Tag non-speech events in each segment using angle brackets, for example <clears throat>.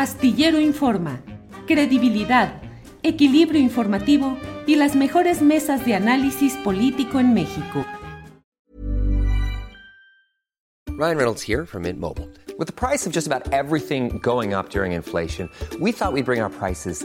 Astillero Informa, credibilidad, equilibrio informativo y las mejores mesas de análisis político en México. Ryan Reynolds here from Mint Mobile. With the price of just about everything going up during inflation, we thought we'd bring our prices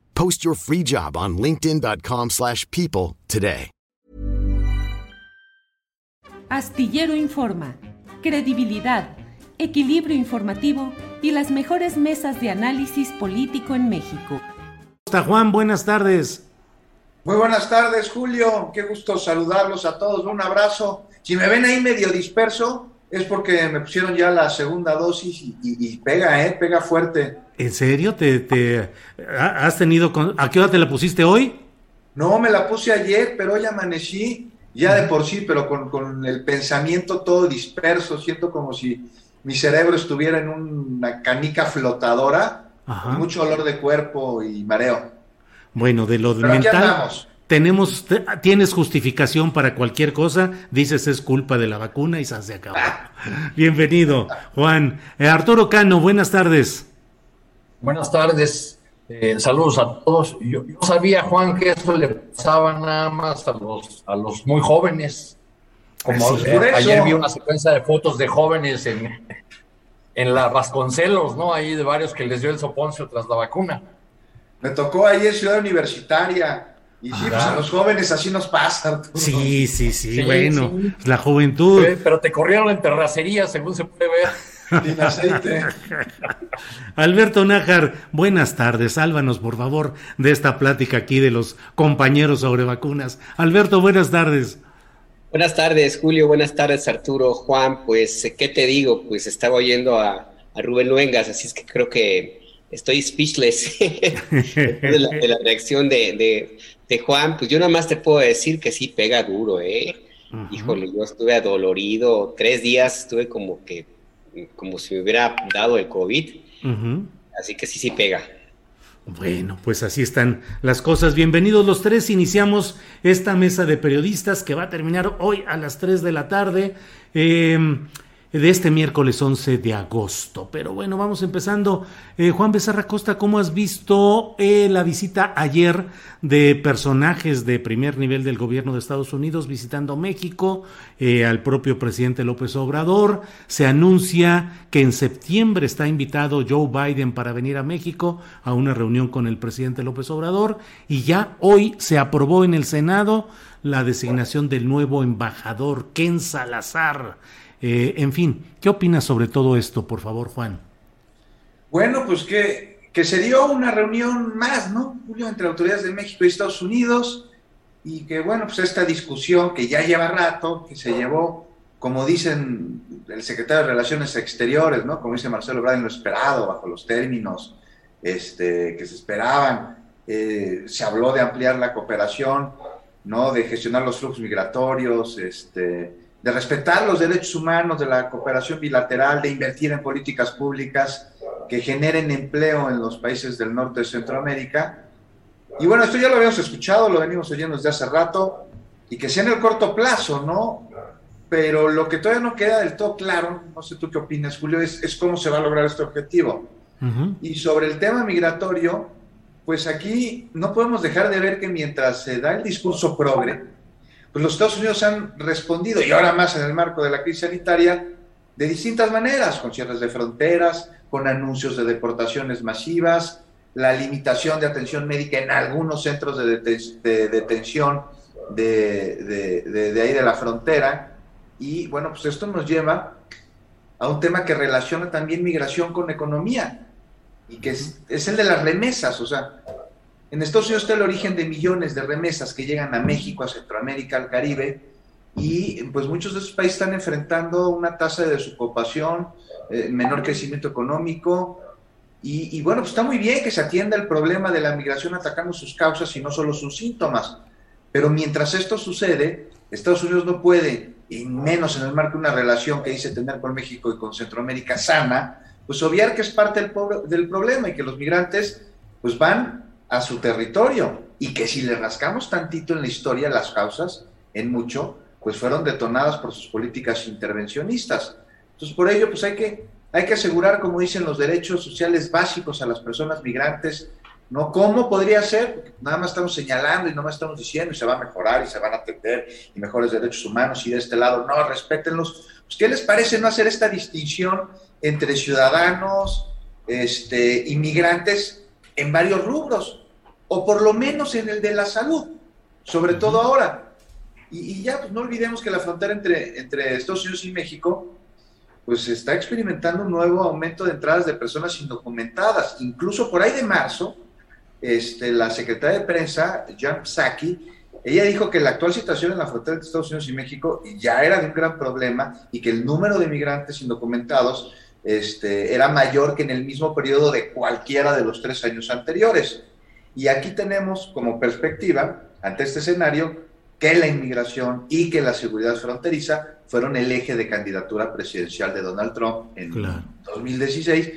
Post your free job on linkedin.com/people slash people today. Astillero Informa, credibilidad, equilibrio informativo y las mejores mesas de análisis político en México. Está Juan, buenas tardes. Muy buenas tardes, Julio. Qué gusto saludarlos a todos. Un abrazo. Si me ven ahí medio disperso, es porque me pusieron ya la segunda dosis y, y- y pega, ¿eh? Pega fuerte. ¿En serio? ¿Te, te ha- has tenido con- ¿A qué hora te la pusiste hoy? No, me la puse ayer, pero hoy amanecí ya de por sí, pero con, con el pensamiento todo disperso. Siento como si mi cerebro estuviera en una canica flotadora, Ajá. mucho olor de cuerpo y mareo. Bueno, de lo aquí mental. Tenemos, te- tienes justificación para cualquier cosa, dices es culpa de la vacuna y se acabó. <laughs> Bienvenido, Juan. Eh, Arturo Cano, buenas tardes. Buenas tardes, eh, saludos a todos. Yo, yo sabía, Juan, que eso le pasaba nada más a los, a los muy jóvenes. Como Sí, eh, ayer vi una secuencia de fotos de jóvenes en, en la Vasconcelos, ¿no? Ahí de varios que les dio el soponcio tras la vacuna. Me tocó ayer Ciudad Universitaria. Y sí, pues a los jóvenes así nos pasa. Arturo. Sí, sí, sí, Sí, bueno, sí. la juventud. Pero te corrieron en terracería, según se puede ver. <laughs> Sin aceite. Alberto Nájar, buenas tardes. Sálvanos, por favor, de esta plática aquí de los compañeros sobre vacunas. Alberto, buenas tardes. Buenas tardes, Julio. Buenas tardes, Arturo. Juan, pues, ¿qué te digo? Pues estaba oyendo a, a Rubén Luengas, así es que creo que estoy speechless <laughs> de, la, de la reacción de, de- de Juan. Pues yo nada más te puedo decir que sí pega duro, ¿eh? Híjole, yo estuve adolorido. Tres días estuve como que, como si me hubiera dado el COVID. Así que sí, sí pega. Bueno, pues así están las cosas. Bienvenidos los tres. Iniciamos esta mesa de periodistas que va a terminar hoy a las 3 de la tarde eh, de este miércoles 11 de agosto. Pero bueno, vamos empezando. Eh, Juan Becerra Costa, ¿cómo has visto eh, la visita ayer de personajes de primer nivel del gobierno de Estados Unidos visitando México? eh, al propio presidente López Obrador. Se anuncia que en septiembre está invitado Joe Biden para venir a México a una reunión con el presidente López Obrador y ya hoy se aprobó en el Senado la designación del nuevo embajador Ken Salazar. Eh, en fin, ¿qué opinas sobre todo esto, por favor, Juan? Bueno, pues que, se dio una reunión más, ¿no, Julio, entre autoridades de México y Estados Unidos, y que, bueno, pues esta discusión que ya lleva rato, que se llevó, como dicen el secretario de Relaciones Exteriores, ¿no? Como dice Marcelo Ebrard, en lo esperado, bajo los términos este, que se esperaban. Eh, se habló de ampliar la cooperación, ¿no? De gestionar los flujos migratorios, este, de respetar los derechos humanos, de la cooperación bilateral, de invertir en políticas públicas que generen empleo en los países del norte de Centroamérica. Y bueno, esto ya lo habíamos escuchado, lo venimos oyendo desde hace rato, y que sea en el corto plazo, ¿no? Pero lo que todavía no queda del todo claro, no sé tú qué opinas, Julio, es, es cómo se va a lograr este objetivo. Y sobre el tema migratorio, pues aquí no podemos dejar de ver que mientras se da el discurso progre, pues los Estados Unidos han respondido, y ahora más en el marco de la crisis sanitaria, de distintas maneras, con cierres de fronteras, con anuncios de deportaciones masivas, la limitación de atención médica en algunos centros de, deten- de detención de, de- de- de ahí de la frontera. Y bueno, pues esto nos lleva a un tema que relaciona también migración con economía y que es, es el de las remesas. O sea, en Estados Unidos está el origen de millones de remesas que llegan a México, a Centroamérica, al Caribe, y pues muchos de esos países están enfrentando una tasa de desocupación, eh, menor crecimiento económico, y, bueno, pues está muy bien que se atienda el problema de la migración atacando sus causas y no solo sus síntomas, pero mientras esto sucede, Estados Unidos no puede, y menos en el marco de una relación que dice tener con México y con Centroamérica sana, pues obviar que es parte del, del problema y que los migrantes pues van a su territorio y que si le rascamos tantito en la historia las causas, en mucho, pues fueron detonadas por sus políticas intervencionistas. Entonces, por ello, pues hay que, hay que asegurar, como dicen, los derechos sociales básicos a las personas migrantes, ¿no? ¿Cómo podría ser? Nada más estamos señalando y no más estamos diciendo y se va a mejorar y se van a atender y mejores derechos humanos y de este lado, no, respétenlos. Pues, ¿Qué les parece no hacer esta distinción entre ciudadanos, este, inmigrantes en varios rubros? O por lo menos en el de la salud, sobre todo ahora y, ya, pues no olvidemos que la frontera entre, entre Estados Unidos y México, pues está experimentando un nuevo aumento de entradas de personas indocumentadas. Incluso por ahí de marzo, este, la secretaria de prensa, Jan Psaki, ella dijo que la actual situación en la frontera entre Estados Unidos y México ya era de un gran problema y que el número de migrantes indocumentados este, era mayor que en el mismo periodo de cualquiera de los tres años anteriores. Y aquí tenemos como perspectiva, ante este escenario, que la inmigración y que la seguridad fronteriza fueron el eje de candidatura presidencial de Donald Trump en 2016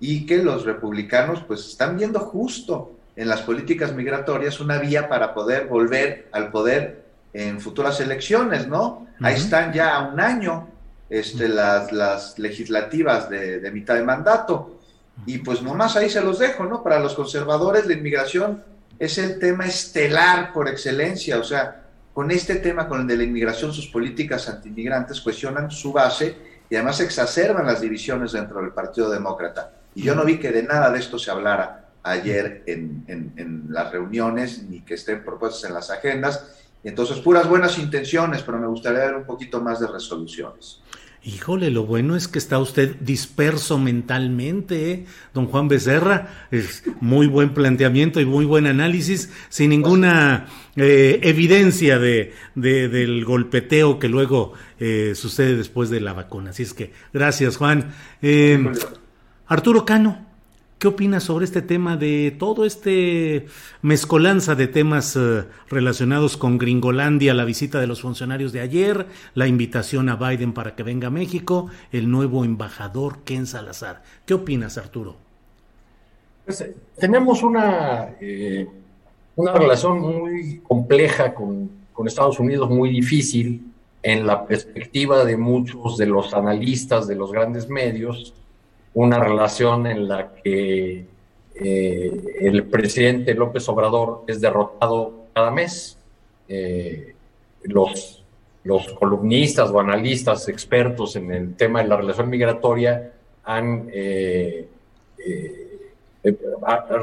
y que los republicanos pues están viendo justo en las políticas migratorias una vía para poder volver al poder en futuras elecciones, ¿no? Ahí están ya a un año este, las, las legislativas de, de mitad de mandato y pues nomás ahí se los dejo, ¿no? Para los conservadores la inmigración es el tema estelar por excelencia, o sea, con este tema, con el de la inmigración, sus políticas antiinmigrantes cuestionan su base y además exacerban las divisiones dentro del Partido Demócrata. Y yo no vi que de nada de esto se hablara ayer en, en, las reuniones, ni que estén propuestas en las agendas. Entonces, puras buenas intenciones, pero me gustaría ver un poquito más de resoluciones. Híjole, lo bueno es que está usted disperso mentalmente, ¿eh? don Juan Becerra. Es muy buen planteamiento y muy buen análisis, sin ninguna eh, evidencia de, del golpeteo que luego eh, sucede después de la vacuna. Así es que, gracias, Juan. Arturo Cano, ¿Qué opinas sobre este tema de todo este mezcolanza de temas eh, relacionados con Gringolandia, la visita de los funcionarios de ayer, la invitación a Biden para que venga a México, el nuevo embajador Ken Salazar? ¿Qué opinas, Arturo? Pues, eh, tenemos una, eh, una relación muy compleja con, con Estados Unidos, muy difícil en la perspectiva de muchos de los analistas de los grandes medios una relación en la que eh, el presidente López Obrador es derrotado cada mes. Eh, los, los columnistas o analistas expertos en el tema de la relación migratoria han... Eh,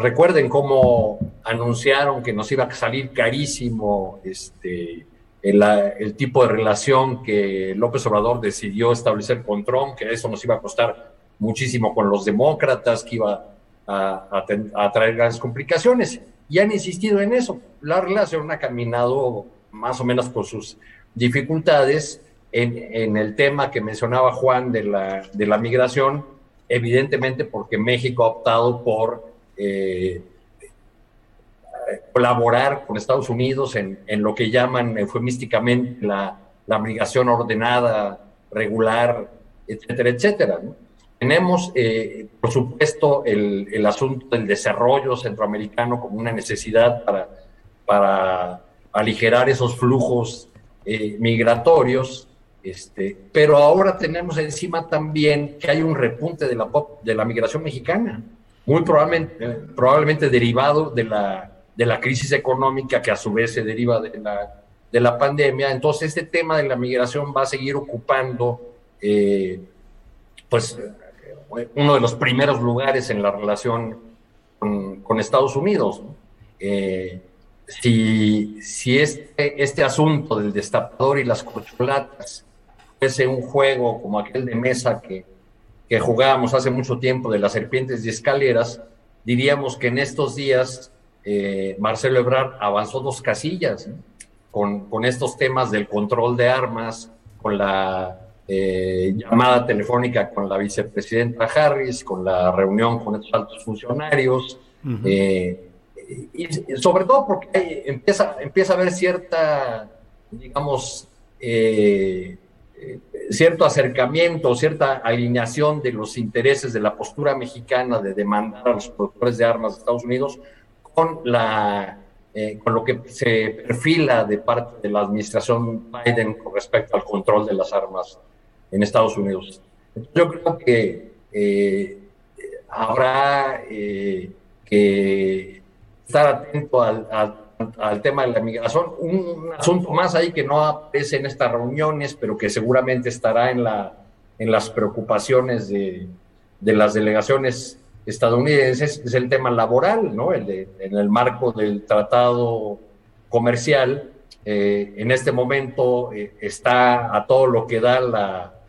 recuerden cómo anunciaron que nos iba a salir carísimo este, el, el, tipo de relación que López Obrador decidió establecer con Trump, que eso nos iba a costar muchísimo con los demócratas, que iba a, traer grandes complicaciones. Y han insistido en eso. La relación ha caminado más o menos con sus dificultades en, el tema que mencionaba Juan de la, de la migración, evidentemente porque México ha optado por eh, colaborar con Estados Unidos en, lo que llaman eufemísticamente la, la migración ordenada, regular, etcétera, etcétera. ¿no? Tenemos, eh, por supuesto, el, asunto del desarrollo centroamericano como una necesidad para, para aligerar esos flujos eh, migratorios, este, pero ahora tenemos encima también que hay un repunte de la, de la migración mexicana, muy probablemente, eh, probablemente derivado de la, de la crisis económica que a su vez se deriva de la, de la pandemia. Entonces, este tema de la migración va a seguir ocupando, pues, uno de los primeros lugares en la relación con, Estados Unidos. Eh, si, si este, este asunto del destapador y las corcholatas fuese un juego como aquel de mesa que, que jugábamos hace mucho tiempo de las serpientes y escaleras, diríamos que en estos días eh, Marcelo Ebrard avanzó dos casillas con, con, estos temas del control de armas, con la eh, llamada telefónica con la vicepresidenta Harris, con la reunión con estos altos funcionarios, eh, y, sobre todo porque empieza, empieza a haber cierta, digamos, eh, cierto acercamiento, cierta alineación de los intereses de la postura mexicana de demandar a los productores de armas de Estados Unidos con la con lo que se perfila de parte de la administración Biden con respecto al control de las armas en Estados Unidos. Yo creo que eh, habrá eh, que estar atento al, al, tema de la migración. Un, asunto más ahí que no aparece en estas reuniones, pero que seguramente estará en, la, en las preocupaciones de, de las delegaciones estadounidenses, es el tema laboral, ¿no? El de, en el marco del tratado comercial, eh, en este momento está a todo lo que da la,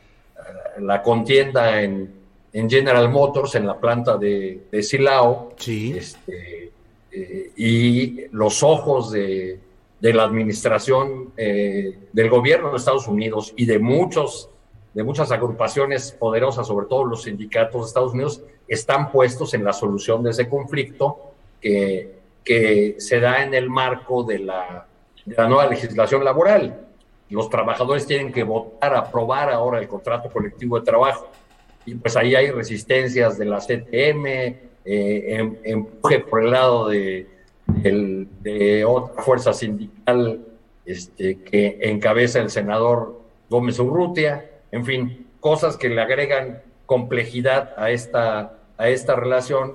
la contienda en, General Motors, en la planta de, Silao, este, eh, y los ojos de, la administración eh, del gobierno de Estados Unidos y de muchos de muchas agrupaciones poderosas, sobre todo los sindicatos de Estados Unidos, están puestos en la solución de ese conflicto que, que se da en el marco de la, de la nueva legislación laboral los trabajadores tienen que votar, aprobar ahora el contrato colectivo de trabajo. Y pues ahí hay resistencias de la CTM, eh, em, empuje por el lado de, otra fuerza sindical este, que encabeza el senador Gómez Urrutia, en fin, cosas que le agregan complejidad a esta, a esta relación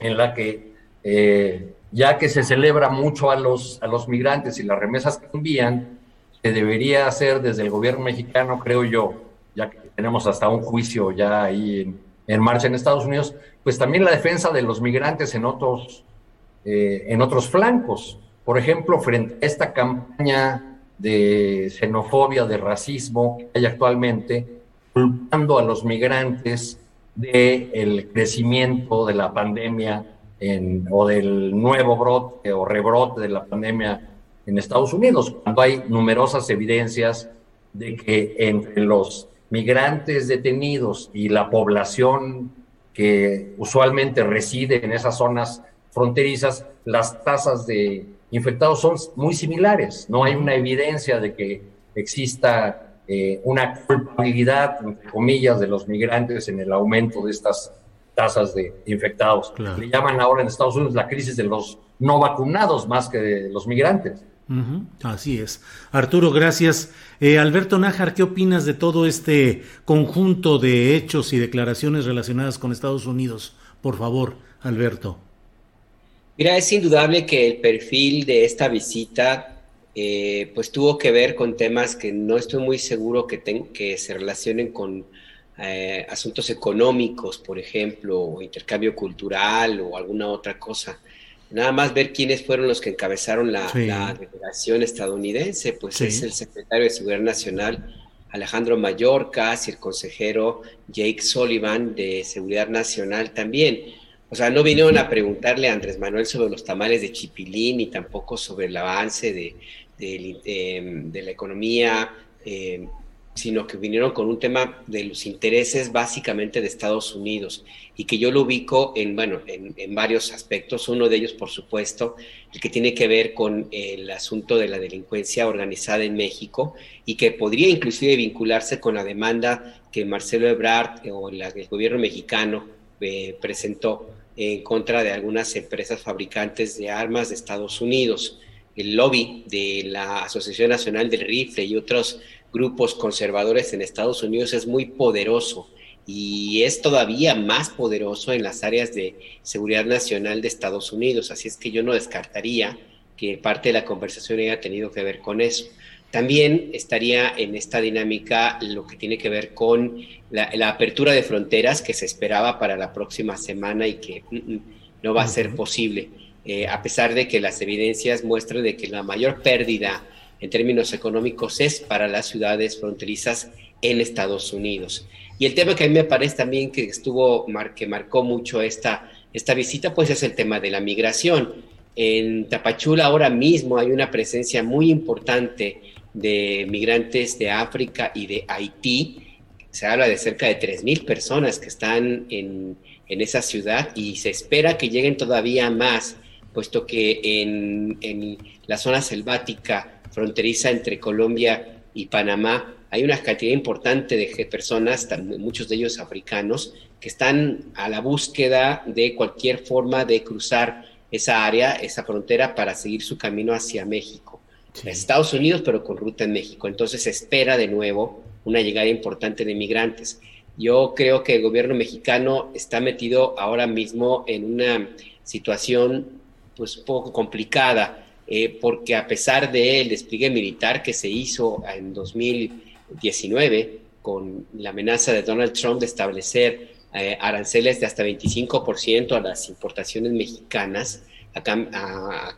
en la que eh, ya que se celebra mucho a los, a los migrantes y las remesas que envían, que debería hacer desde el gobierno mexicano, creo yo, ya que tenemos hasta un juicio ya ahí en, marcha en Estados Unidos, pues también la defensa de los migrantes en otros, eh, en otros flancos. Por ejemplo, frente a esta campaña de xenofobia, de racismo que hay actualmente, culpando a los migrantes del el crecimiento de la pandemia o del nuevo brote o rebrote de la pandemia en Estados Unidos, cuando hay numerosas evidencias de que entre los migrantes detenidos y la población que usualmente reside en esas zonas fronterizas, las tasas de infectados son muy similares. No hay una evidencia de que exista eh, una culpabilidad, entre comillas, de los migrantes en el aumento de estas tasas de infectados. Le llaman ahora en Estados Unidos la crisis de los no vacunados más que de los migrantes. Así es. Arturo, gracias. Eh, Alberto Nájar, ¿qué opinas de todo este conjunto de hechos y declaraciones relacionadas con Estados Unidos? Por favor, Alberto. Mira, es indudable que el perfil de esta visita eh, pues tuvo que ver con temas que no estoy muy seguro que, que se relacionen con eh, asuntos económicos, por ejemplo, o intercambio cultural o alguna otra cosa. Nada más ver quiénes fueron los que encabezaron la, delegación estadounidense, pues es el secretario de Seguridad Nacional Alejandro Mayorkas y el consejero Jake Sullivan de Seguridad Nacional también. O sea, no vinieron a preguntarle a Andrés Manuel sobre los tamales de Chipilín ni tampoco sobre el avance de, de, la economía eh, sino que vinieron con un tema de los intereses básicamente de Estados Unidos y que yo lo ubico en, bueno, en, varios aspectos. Uno de ellos, por supuesto, el que tiene que ver con el asunto de la delincuencia organizada en México y que podría inclusive vincularse con la demanda que Marcelo Ebrard o el gobierno mexicano eh, presentó en contra de algunas empresas fabricantes de armas de Estados Unidos. El lobby de la Asociación Nacional del Rifle y otros grupos conservadores en Estados Unidos es muy poderoso y es todavía más poderoso en las áreas de seguridad nacional de Estados Unidos. Así es que yo no descartaría que parte de la conversación haya tenido que ver con eso. También estaría en esta dinámica lo que tiene que ver con la, apertura de fronteras que se esperaba para la próxima semana y que mm, mm, no va a ser posible, eh, a pesar de que las evidencias muestran de que la mayor pérdida en términos económicos es para las ciudades fronterizas en Estados Unidos. Y el tema que a mí me parece también que estuvo, que marcó mucho esta, esta visita, pues es el tema de la migración. En Tapachula ahora mismo hay una presencia muy importante de migrantes de África y de Haití. Se habla de cerca de 3.000 personas que están en, en, esa ciudad y se espera que lleguen todavía más, puesto que en, en la zona selvática fronteriza entre Colombia y Panamá hay una cantidad importante de personas, muchos de ellos africanos, que están a la búsqueda de cualquier forma de cruzar esa área, esa frontera, para seguir su camino hacia México. Estados Unidos, pero con ruta en México. Entonces se espera de nuevo una llegada importante de migrantes. Yo creo que el gobierno mexicano está metido ahora mismo en una situación pues poco complicada, eh, porque a pesar del despliegue militar que se hizo en 2000 19 con la amenaza de Donald Trump de establecer eh, aranceles de hasta 25% a las importaciones mexicanas, a,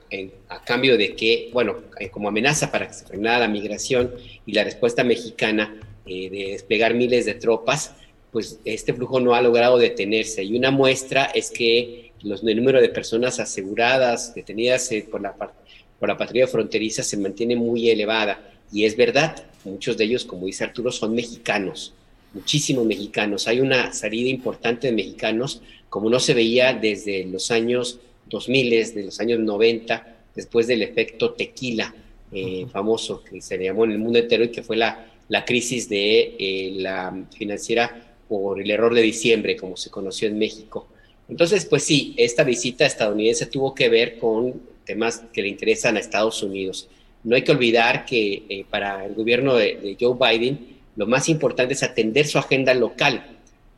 cambio de que, bueno, eh, como amenaza para que se frenara la migración y la respuesta mexicana eh, de desplegar miles de tropas, pues este flujo no ha logrado detenerse. Y una muestra es que los, el número de personas aseguradas, detenidas por la, por la patrulla fronteriza, se mantiene muy elevada. Y es verdad, muchos de ellos, como dice Arturo, son mexicanos, muchísimos mexicanos. Hay una salida importante de mexicanos, como no se veía desde los años 2000, de los años 90, después del efecto tequila eh, famoso que se llamó en el mundo entero y que fue la, la crisis de eh, la financiera por el error de diciembre, como se conoció en México. Entonces, pues sí, esta visita estadounidense tuvo que ver con temas que le interesan a Estados Unidos. No hay que olvidar que eh, para el gobierno de, Joe Biden lo más importante es atender su agenda local.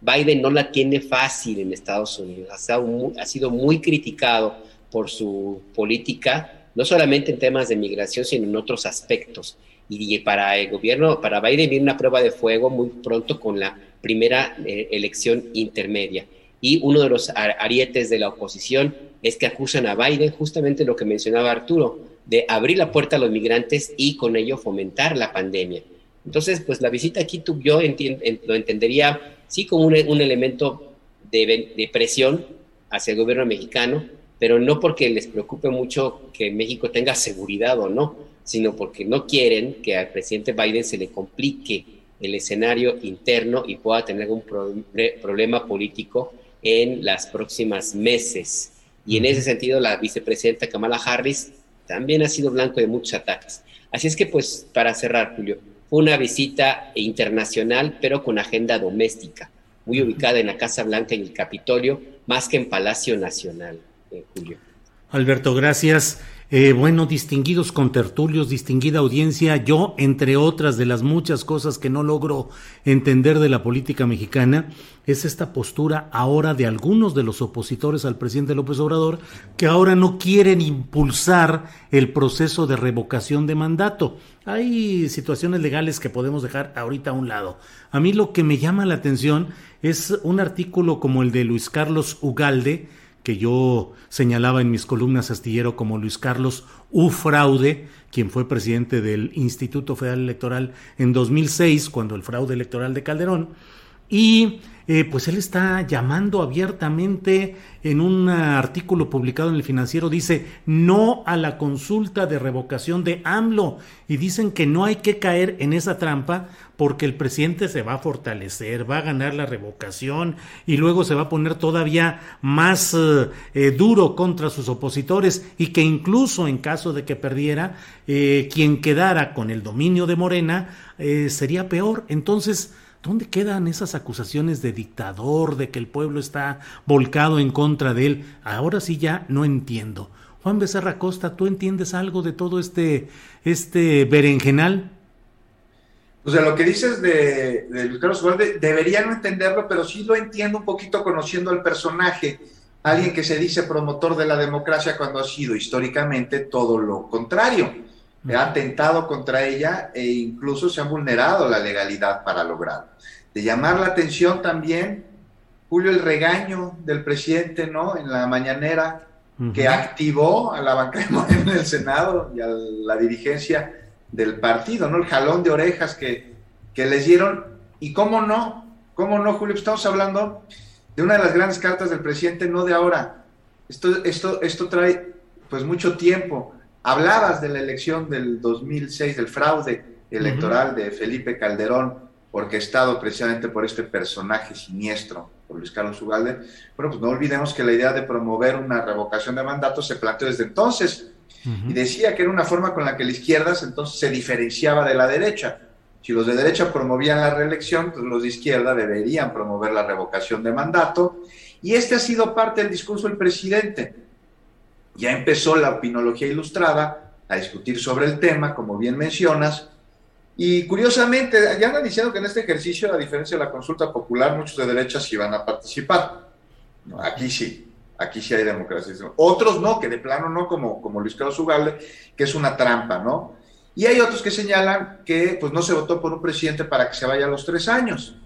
Biden no la tiene fácil en Estados Unidos, ha, sido muy criticado por su política, no solamente en temas de migración, sino en otros aspectos. Y para el gobierno, para Biden viene una prueba de fuego muy pronto con la primera eh, elección intermedia. Y uno de los arietes de la oposición es que acusan a Biden justamente lo que mencionaba Arturo, de abrir la puerta a los migrantes y con ello fomentar la pandemia. Entonces, pues la visita aquí tú, yo lo entendería sí como un, elemento de, presión hacia el gobierno mexicano, pero no porque les preocupe mucho que México tenga seguridad o no, sino porque no quieren que al presidente Biden se le complique el escenario interno y pueda tener algún problema político en las próximas meses. Y en ese sentido, la vicepresidenta Kamala Harris también ha sido blanco de muchos ataques. Así es que, pues, para cerrar, Julio, fue una visita internacional, pero con agenda doméstica, muy ubicada en la Casa Blanca y el Capitolio, más que en Palacio Nacional, eh, Julio. Alberto, gracias. Eh, bueno, distinguidos contertulios, distinguida audiencia, yo, entre otras de las muchas cosas que no logro entender de la política mexicana, es esta postura ahora de algunos de los opositores al presidente López Obrador, que ahora no quieren impulsar el proceso de revocación de mandato. Hay situaciones legales que podemos dejar ahorita a un lado. A mí lo que me llama la atención es un artículo como el de Luis Carlos Ugalde, que yo señalaba en mis columnas astillero como Luis Carlos U. Fraude, quien fue presidente del Instituto Federal Electoral en 2006, cuando el fraude electoral de Calderón, y eh, pues él está llamando abiertamente en un artículo publicado en el financiero, dice no a la consulta de revocación de AMLO y dicen que no hay que caer en esa trampa porque el presidente se va a fortalecer, va a ganar la revocación y luego se va a poner todavía más eh, eh, duro contra sus opositores y que incluso en caso de que perdiera, quien quedara con el dominio de Morena sería peor. Entonces, ¿Dónde quedan esas acusaciones de dictador, de que el pueblo está volcado en contra de él? Ahora sí ya no entiendo. Juan Becerra Costa, ¿tú entiendes algo de todo este, este berenjenal? O sea, lo que dices de, de Luis Carlos debería no entenderlo, pero sí lo entiendo un poquito conociendo al personaje. Alguien que se dice promotor de la democracia cuando ha sido históricamente todo lo contrario ha atentado contra ella e incluso se ha vulnerado la legalidad para lograrlo. De llamar la atención también, Julio, el regaño del presidente, ¿no? En la mañanera, que activó a la banca de Morena en el Senado y a la dirigencia del partido, ¿no? El jalón de orejas que, que les dieron. Y cómo no, cómo no, Julio, estamos hablando de una de las grandes cartas del presidente, no de ahora. Esto, esto, esto trae pues mucho tiempo. Hablabas de la elección del 2006, del fraude electoral de Felipe Calderón, orquestado precisamente por este personaje siniestro, por Luis Carlos Ugalde. Bueno, pues no olvidemos que la idea de promover una revocación de mandato se planteó desde entonces y decía que era una forma con la que la izquierda entonces se diferenciaba de la derecha. Si los de derecha promovían la reelección, pues los de izquierda deberían promover la revocación de mandato. Y este ha sido parte del discurso del presidente. Ya empezó la opinología ilustrada a discutir sobre el tema, como bien mencionas, y curiosamente, ya han diciendo que en este ejercicio, a diferencia de la consulta popular, muchos de derecha sí van a participar. aquí sí, aquí sí hay democracia. Otros no, que de plano no, como, como Luis Carlos Ugalde, que es una trampa, ¿no? Y hay otros que señalan que pues, no se votó por un presidente para que se vaya a los tres años.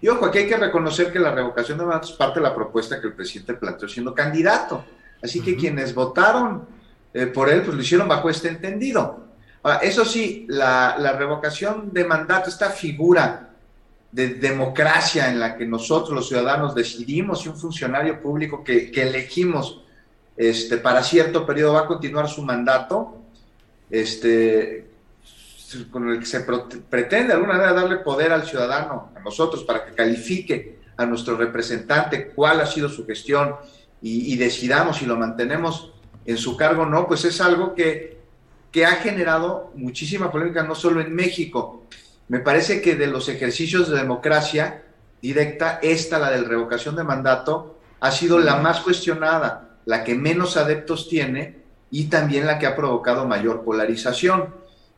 Y ojo, aquí hay que reconocer que la revocación de mandatos parte de la propuesta que el presidente planteó siendo candidato. Así que quienes votaron eh, por él, pues lo hicieron bajo este entendido. Ahora, eso sí, la, revocación de mandato, esta figura de democracia en la que nosotros los ciudadanos decidimos si un funcionario público que, elegimos este, para cierto periodo va a continuar su mandato, este, con el que se pretende de alguna manera darle poder al ciudadano, a nosotros, para que califique a nuestro representante cuál ha sido su gestión y, y decidamos si lo mantenemos en su cargo o no, pues es algo que que ha generado muchísima polémica, no solo en México. Me parece que de los ejercicios de democracia directa, esta, la de revocación de mandato, ha sido la más cuestionada, la que menos adeptos tiene y también la que ha provocado mayor polarización.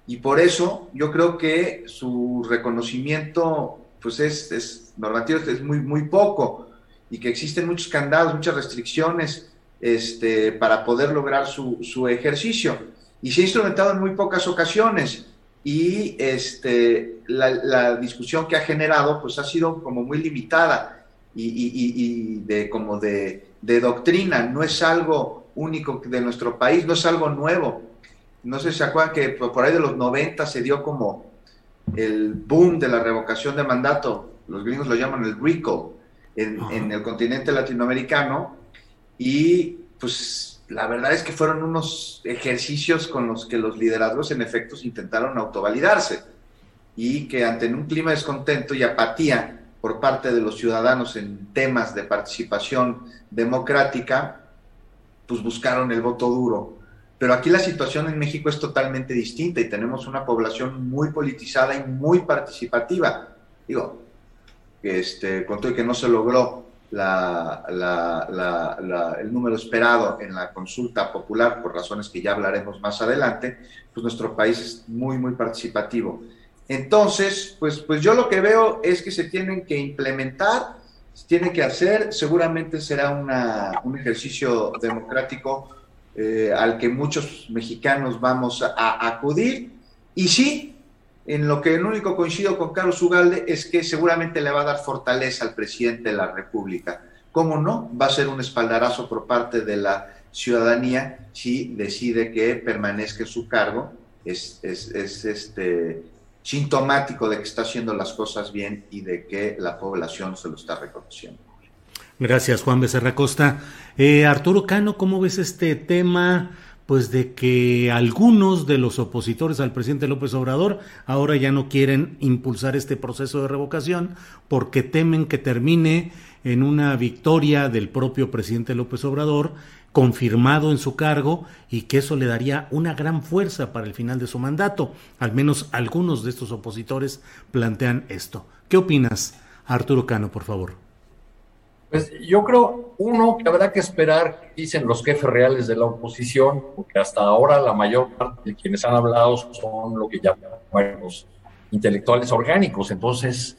Y por eso yo creo que su reconocimiento pues es, es normativo, es muy, muy poco y que existen muchos candados, muchas restricciones este, para poder lograr su, su ejercicio. Y se ha instrumentado en muy pocas ocasiones y este, la, discusión que ha generado pues ha sido como muy limitada y, de, como de, doctrina, no es algo único de nuestro país, no es algo nuevo. No sé si se acuerdan que por ahí de los 90 se dio como el boom de la revocación de mandato, los gringos lo llaman el recall, en, en el continente latinoamericano y pues la verdad es que fueron unos ejercicios con los que los liderazgos en efectos intentaron autovalidarse y que ante un clima de descontento y apatía por parte de los ciudadanos en temas de participación democrática, pues buscaron el voto duro. Pero aquí la situación en México es totalmente distinta y tenemos una población muy politizada y muy participativa. Digo, este, con que no se logró el número esperado en la consulta popular, por razones que ya hablaremos más adelante, pues nuestro país es muy, muy participativo. Entonces, pues, pues yo lo que veo es que se tienen que implementar, se tiene que hacer, seguramente será una, un ejercicio democrático eh, al que muchos mexicanos vamos a acudir. Y sí, en lo que el único coincido con Carlos Ugalde es que seguramente le va a dar fortaleza al presidente de la República. ¿Cómo no? Va a ser un espaldarazo por parte de la ciudadanía si decide que permanezca en su cargo. Es, este, sintomático de que está haciendo las cosas bien y de que la población se lo está reconociendo. Gracias, Juan Becerra Costa. Eh, Arturo Cano, ¿cómo ves este tema? Pues de que algunos de los opositores al presidente López Obrador ahora ya no quieren impulsar este proceso de revocación porque temen que termine en una victoria del propio presidente López Obrador confirmado en su cargo y que eso le daría una gran fuerza para el final de su mandato. Al menos algunos de estos opositores plantean esto. ¿Qué opinas, Arturo Cano, por favor? Pues yo creo, uno, que habrá que esperar, dicen los jefes reales de la oposición, porque hasta ahora la mayor parte de quienes han hablado son lo que llaman los intelectuales orgánicos. Entonces,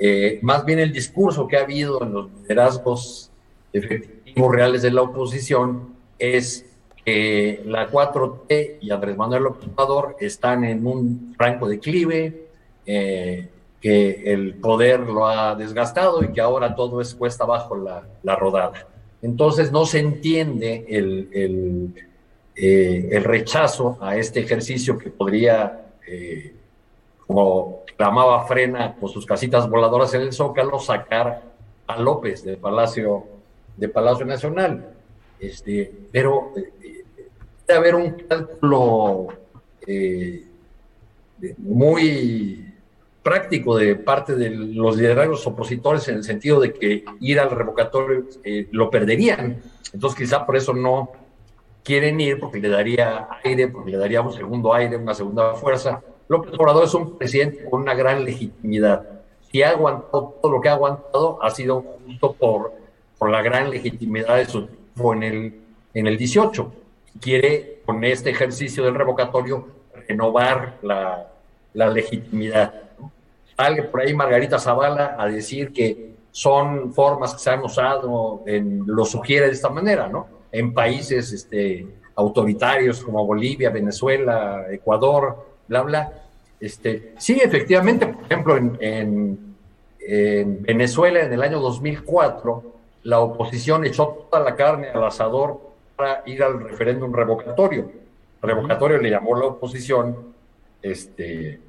eh, más bien el discurso que ha habido en los liderazgos efectivos reales de la oposición es que la 4T y Andrés Manuel López están en un franco declive, eh, que el poder lo ha desgastado y que ahora todo es cuesta abajo la, rodada. Entonces no se entiende el, el, eh, el, rechazo a este ejercicio que podría eh, como clamaba Frena con sus casitas voladoras en el Zócalo, sacar a López del Palacio, de Palacio Nacional. Este, pero eh, debe haber un cálculo eh, muy práctico de parte de los liderazgos opositores en el sentido de que ir al revocatorio eh, lo perderían. Entonces quizá por eso no quieren ir, porque le daría aire, porque le daría un segundo aire, una segunda fuerza. López Obrador es un presidente con una gran legitimidad. Si ha aguantado todo lo que ha aguantado, ha sido justo por, por la gran legitimidad de su triunfo en el, en el 18. Quiere, con este ejercicio del revocatorio, renovar la, la legitimidad. Sale por ahí Margarita Zavala a decir que son formas que se han usado, en, lo sugiere de esta manera, ¿no? En países este, autoritarios como Bolivia, Venezuela, Ecuador, bla, bla. Este, sí, efectivamente, por ejemplo, en, en, Venezuela en el año 2004, la oposición echó toda la carne al asador para ir al referéndum revocatorio. Revocatorio le llamó la oposición, este,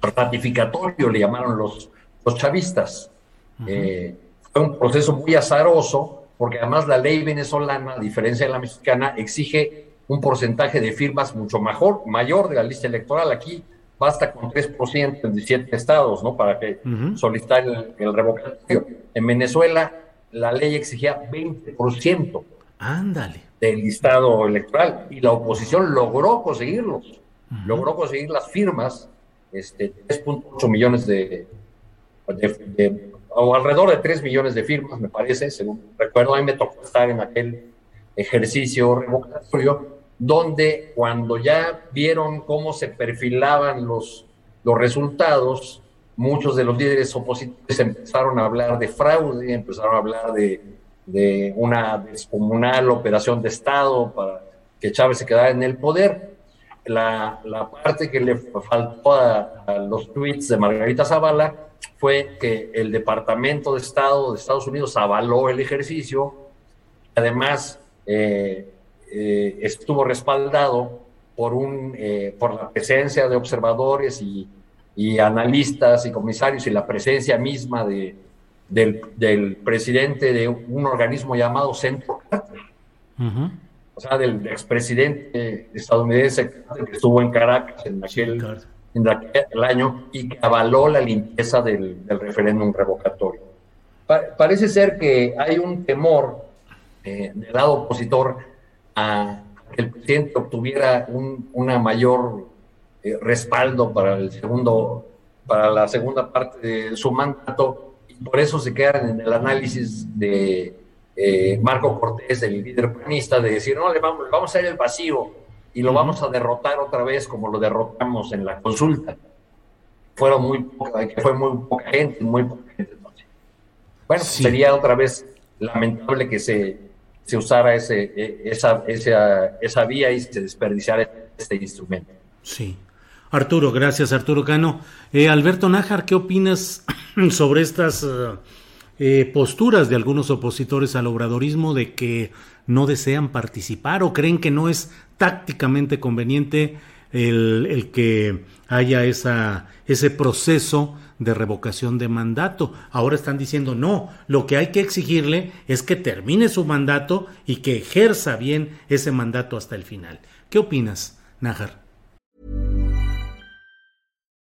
ratificatorio le llamaron los, los chavistas. Eh, fue un proceso muy azaroso, porque además la ley venezolana, a diferencia de la mexicana, exige un porcentaje de firmas mucho mejor, mayor de la lista electoral. Aquí basta con 3% en 17 estados, ¿no? Para que solicitar el, revocatorio. En Venezuela, la ley exigía 20%. Ándale. Del listado electoral. Y la oposición logró conseguirlos. Logró conseguir las firmas, este, 3.8 millones de, o alrededor de 3 millones de firmas, me parece, según recuerdo. A mí me tocó estar en aquel ejercicio revocatorio donde cuando ya vieron cómo se perfilaban los, los resultados, muchos de los líderes opositores empezaron a hablar de fraude, empezaron a hablar de, de una descomunal operación de Estado para que Chávez se quedara en el poder. La, la parte que le faltó a, a, los tweets de Margarita Zavala fue que el Departamento de Estado de Estados Unidos avaló el ejercicio. Además, eh, eh, estuvo respaldado por, un, eh, por la presencia de observadores y, y, analistas y comisarios y la presencia misma de, del, del, presidente de un organismo llamado Centro Carter. Uh-huh. O sea, del expresidente estadounidense que estuvo en Caracas en aquel, en aquel año y que avaló la limpieza del, del referéndum revocatorio. Pa parece ser que hay un temor eh, del lado opositor a que el presidente obtuviera un una mayor eh, respaldo para el segundo para la segunda parte de su mandato y por eso se quedan en el análisis de eh, Marco Cortés, el líder panista, de decir, no, le vamos, vamos a hacer el vacío y lo vamos a derrotar otra vez como lo derrotamos en la consulta. Fueron muy poca, fue muy poca gente, muy poca gente. Bueno, sí. sería otra vez lamentable que se se usara ese, e, esa, esa, esa vía y se desperdiciara este instrumento. Sí. Arturo, gracias Arturo Cano. Eh, Alberto Nájar, ¿qué opinas <clears throat> sobre estas eh, posturas de algunos opositores al obradorismo de que no desean participar o creen que no es tácticamente conveniente el, que haya ese proceso de revocación de mandato. Ahora están diciendo no, lo que hay que exigirle es que termine su mandato y que ejerza bien ese mandato hasta el final. ¿Qué opinas, Najar?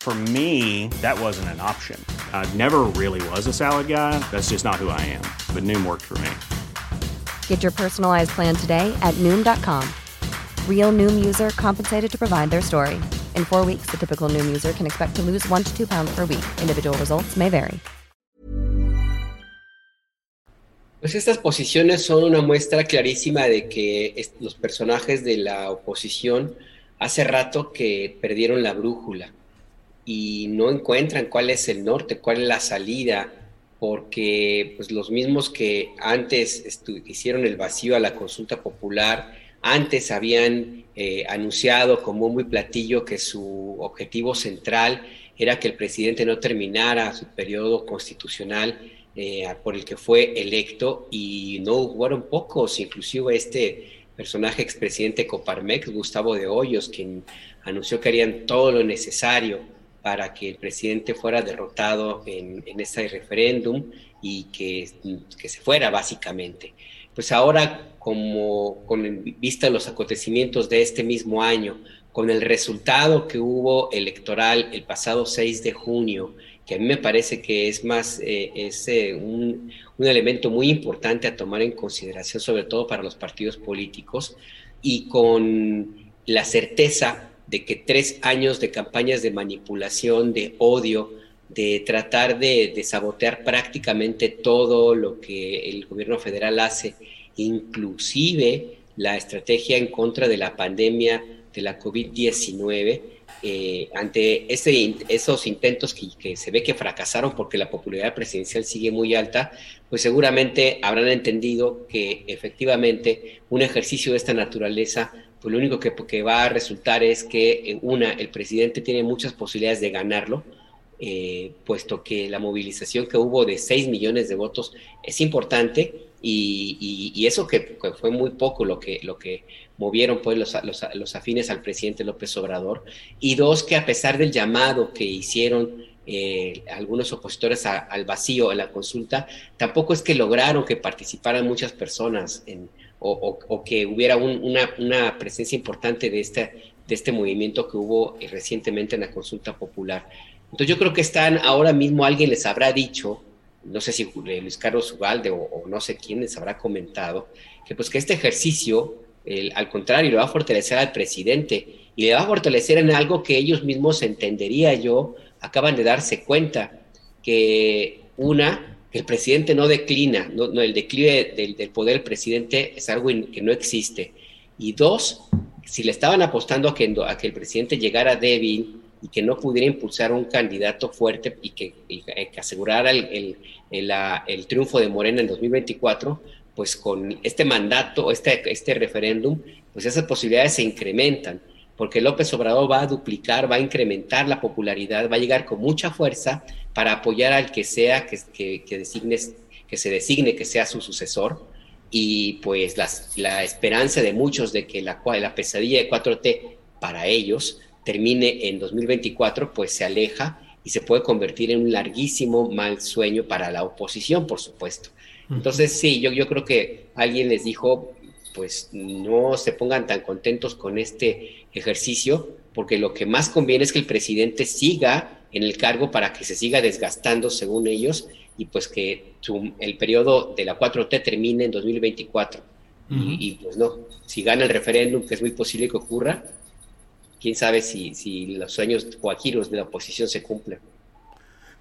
For me, that wasn't an option. I never really was a salad guy. That's just not who I am. But Noom worked for me. Get your personalized plan today at Noom.com. Real Noom user compensated to provide their story. In four weeks, the typical Noom user can expect to lose one to two pounds per week. Individual results may vary. Pues estas posiciones son una muestra clarísima de que los personajes de la oposición hace rato que perdieron la brújula y no encuentran cuál es el norte, cuál es la salida, porque pues, los mismos que antes hicieron el vacío a la consulta popular, antes habían eh, anunciado como muy platillo que su objetivo central era que el presidente no terminara su periodo constitucional eh, por el que fue electo y no fueron pocos, inclusive este personaje expresidente Coparmex, Gustavo de Hoyos, quien anunció que harían todo lo necesario para que el presidente fuera derrotado en, en este referéndum y que, que, se fuera básicamente. Pues ahora, como con vista a los acontecimientos de este mismo año, con el resultado que hubo electoral el pasado 6 de junio, que a mí me parece que es más, eh, es eh, un, un, elemento muy importante a tomar en consideración, sobre todo para los partidos políticos, y con la certeza de que tres años de campañas de manipulación, de odio, de tratar de, de sabotear prácticamente todo lo que el gobierno federal hace, inclusive la estrategia en contra de la pandemia de la COVID-19, eh, ante ese, esos intentos que, que, se ve que fracasaron porque la popularidad presidencial sigue muy alta, pues seguramente habrán entendido que efectivamente un ejercicio de esta naturaleza, pues lo único que, va a resultar es que, eh, una, el presidente tiene muchas posibilidades de ganarlo, eh, puesto que la movilización que hubo de 6 millones de votos es importante y, y, eso que, fue muy poco lo que, lo que movieron pues los, los, los, afines al presidente López Obrador, y dos, que a pesar del llamado que hicieron eh, algunos opositores al vacío en la consulta, tampoco es que lograron que participaran muchas personas en, o, que hubiera una, presencia importante de este, de este movimiento que hubo eh, recientemente en la consulta popular. Entonces yo creo que están ahora mismo, alguien les habrá dicho, no sé si Luis Carlos Ugalde o, no sé quién les habrá comentado, que pues que este ejercicio al contrario, le va a fortalecer al presidente y le va a fortalecer en algo que ellos mismos entendería yo, acaban de darse cuenta, que una, el presidente no declina, no, el declive del, poder del presidente es algo que no existe. Y dos, si le estaban apostando a que, el presidente llegara débil y que no pudiera impulsar un candidato fuerte y que, asegurara el, el, triunfo de Morena en 2024, pues con este mandato, este, este referéndum, pues esas posibilidades se incrementan, porque López Obrador va a duplicar, va a incrementar la popularidad, va a llegar con mucha fuerza para apoyar al que sea que, que, que se designe que sea su sucesor. Y pues la esperanza de muchos de que la, la pesadilla de 4T para ellos termine en 2024, pues se aleja y se puede convertir en un larguísimo mal sueño para la oposición, por supuesto. Entonces, sí, yo, yo creo que alguien les dijo, pues no se pongan tan contentos con este ejercicio, porque lo que más conviene es que el presidente siga en el cargo para que se siga desgastando, según ellos, y pues que el periodo de la 4T termine en 2024. y, pues no, si gana el referéndum, que es muy posible que ocurra, quién sabe si, si los sueños guajiros de la oposición se cumplen.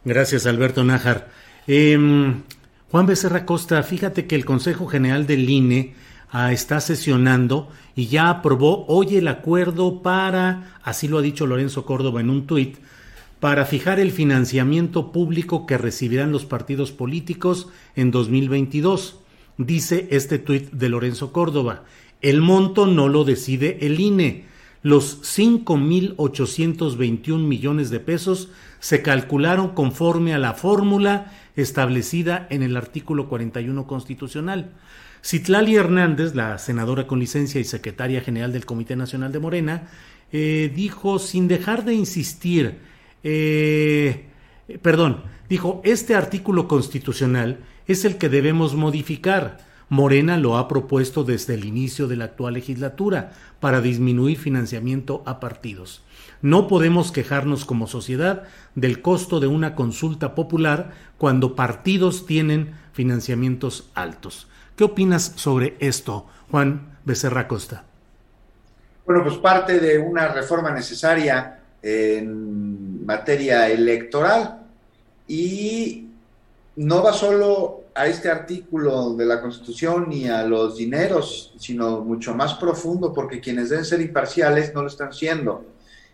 Gracias, Alberto Nájar. Em, Juan Becerra Costa, fíjate que el Consejo General del INE está sesionando y ya aprobó hoy el acuerdo para, así lo ha dicho Lorenzo Córdoba en un tuit, para fijar el financiamiento público que recibirán los partidos políticos en 2022. Dice este tuit de Lorenzo Córdoba. El monto no lo decide el INE. Los 5.821 millones de pesos se calcularon conforme a la fórmula establecida en el artículo 41 constitucional. Citlali Hernández, la senadora con licencia y secretaria general del Comité Nacional de Morena, eh, dijo, sin dejar de insistir, eh, perdón, dijo, este artículo constitucional es el que debemos modificar. Morena lo ha propuesto desde el inicio de la actual legislatura para disminuir financiamiento a partidos. No podemos quejarnos como sociedad del costo de una consulta popular cuando partidos tienen financiamientos altos. ¿Qué opinas sobre esto, Juan Becerra Costa? Bueno, pues parte de una reforma necesaria en materia electoral. Y no va solo a este artículo de la Constitución ni a los dineros, sino mucho más profundo, porque quienes deben ser imparciales no lo están siendo.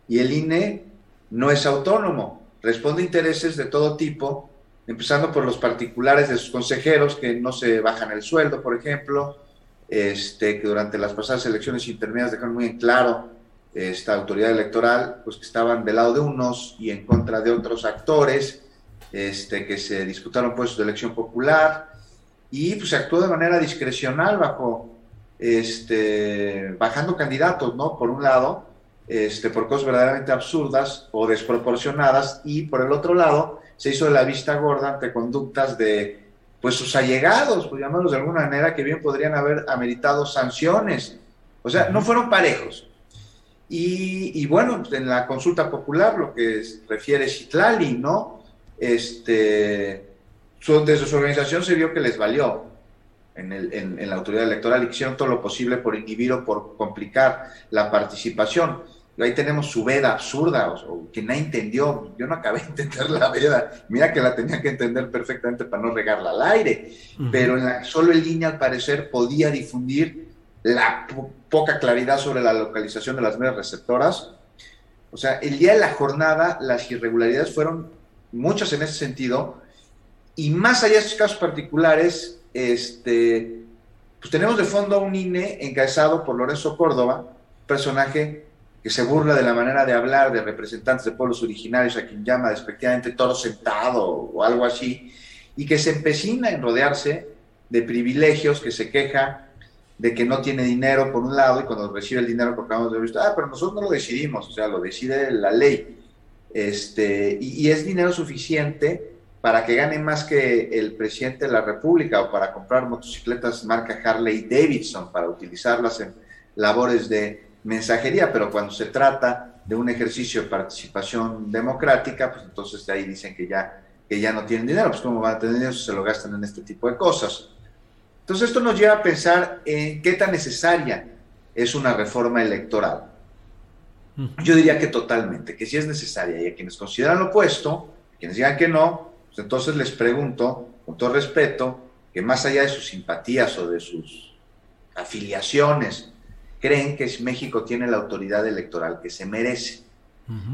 Y el INE no es autónomo, responde a intereses de todo tipo, empezando por los particulares de sus consejeros que no se bajan el sueldo, por ejemplo, este, que durante las pasadas elecciones intermedias dejaron muy en claro esta autoridad electoral, pues que estaban del lado de unos y en contra de otros actores, este, que se disputaron puestos de elección popular y pues se actuó de manera discrecional bajo, este, bajando candidatos, ¿no? Por un lado, este, por cosas verdaderamente absurdas o desproporcionadas y por el otro lado se hizo la vista gorda ante conductas de pues sus allegados, pues llamarlos de alguna manera, que bien podrían haber ameritado sanciones. O sea, no fueron parejos. Y, bueno, pues, en la consulta popular, lo que refiere Citlali, ¿no? Este, desde su organización se vio que les valió en, el, en, la autoridad electoral y hicieron todo lo posible por inhibir o por complicar la participación. Ahí tenemos su veda absurda, o, que nadie entendió. Yo no acabé de entender la veda. Mira que la tenía que entender perfectamente para no regarla al aire. Pero en la, solo en línea, al parecer, podía difundir la poca claridad sobre la localización de las medias receptoras. O sea, el día de la jornada, las irregularidades fueron muchas en ese sentido. Y más allá de estos casos particulares, este, pues tenemos de fondo a un INE encabezado por Lorenzo Córdoba, personaje que se burla de la manera de hablar de representantes de pueblos originarios, a quien llama despectivamente toro sentado o algo así, y que se empecina en rodearse de privilegios, que se queja de que no tiene dinero por un lado, y cuando recibe el dinero, porque acabamos de ver, ah, pero nosotros no lo decidimos, o sea, lo decide la ley. Este, y, y es dinero suficiente para que gane más que el presidente de la República o para comprar motocicletas marca Harley Davidson para utilizarlas en labores de mensajería, pero cuando se trata de un ejercicio de participación democrática, pues entonces de ahí dicen que ya, que ya no tienen dinero, pues cómo van a tener dinero si se lo gastan en este tipo de cosas. Entonces esto nos lleva a pensar en qué tan necesaria es una reforma electoral. Yo diría que totalmente, que sí es necesaria, y a quienes consideran lo opuesto, a quienes digan que no, pues entonces les pregunto, con todo respeto, que más allá de sus simpatías o de sus afiliaciones creen que México tiene la autoridad electoral que se merece.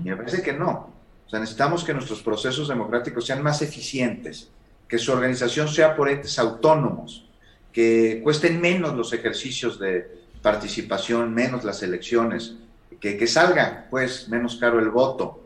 Y me parece que no. O sea, necesitamos que nuestros procesos democráticos sean más eficientes, que su organización sea por entes autónomos, que cuesten menos los ejercicios de participación, menos las elecciones, que, que salga pues menos caro el voto.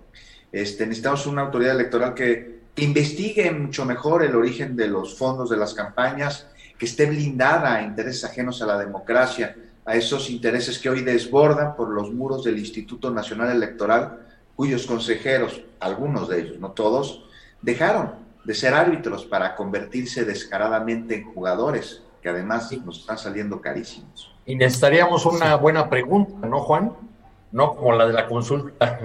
Este, necesitamos una autoridad electoral que, que investigue mucho mejor el origen de los fondos de las campañas, que esté blindada a intereses ajenos a la democracia, a esos intereses que hoy desbordan por los muros del Instituto Nacional Electoral, cuyos consejeros, algunos de ellos, no todos, dejaron de ser árbitros para convertirse descaradamente en jugadores, que además nos están saliendo carísimos. Y necesitaríamos una buena pregunta, ¿no, Juan? No como la de la consulta.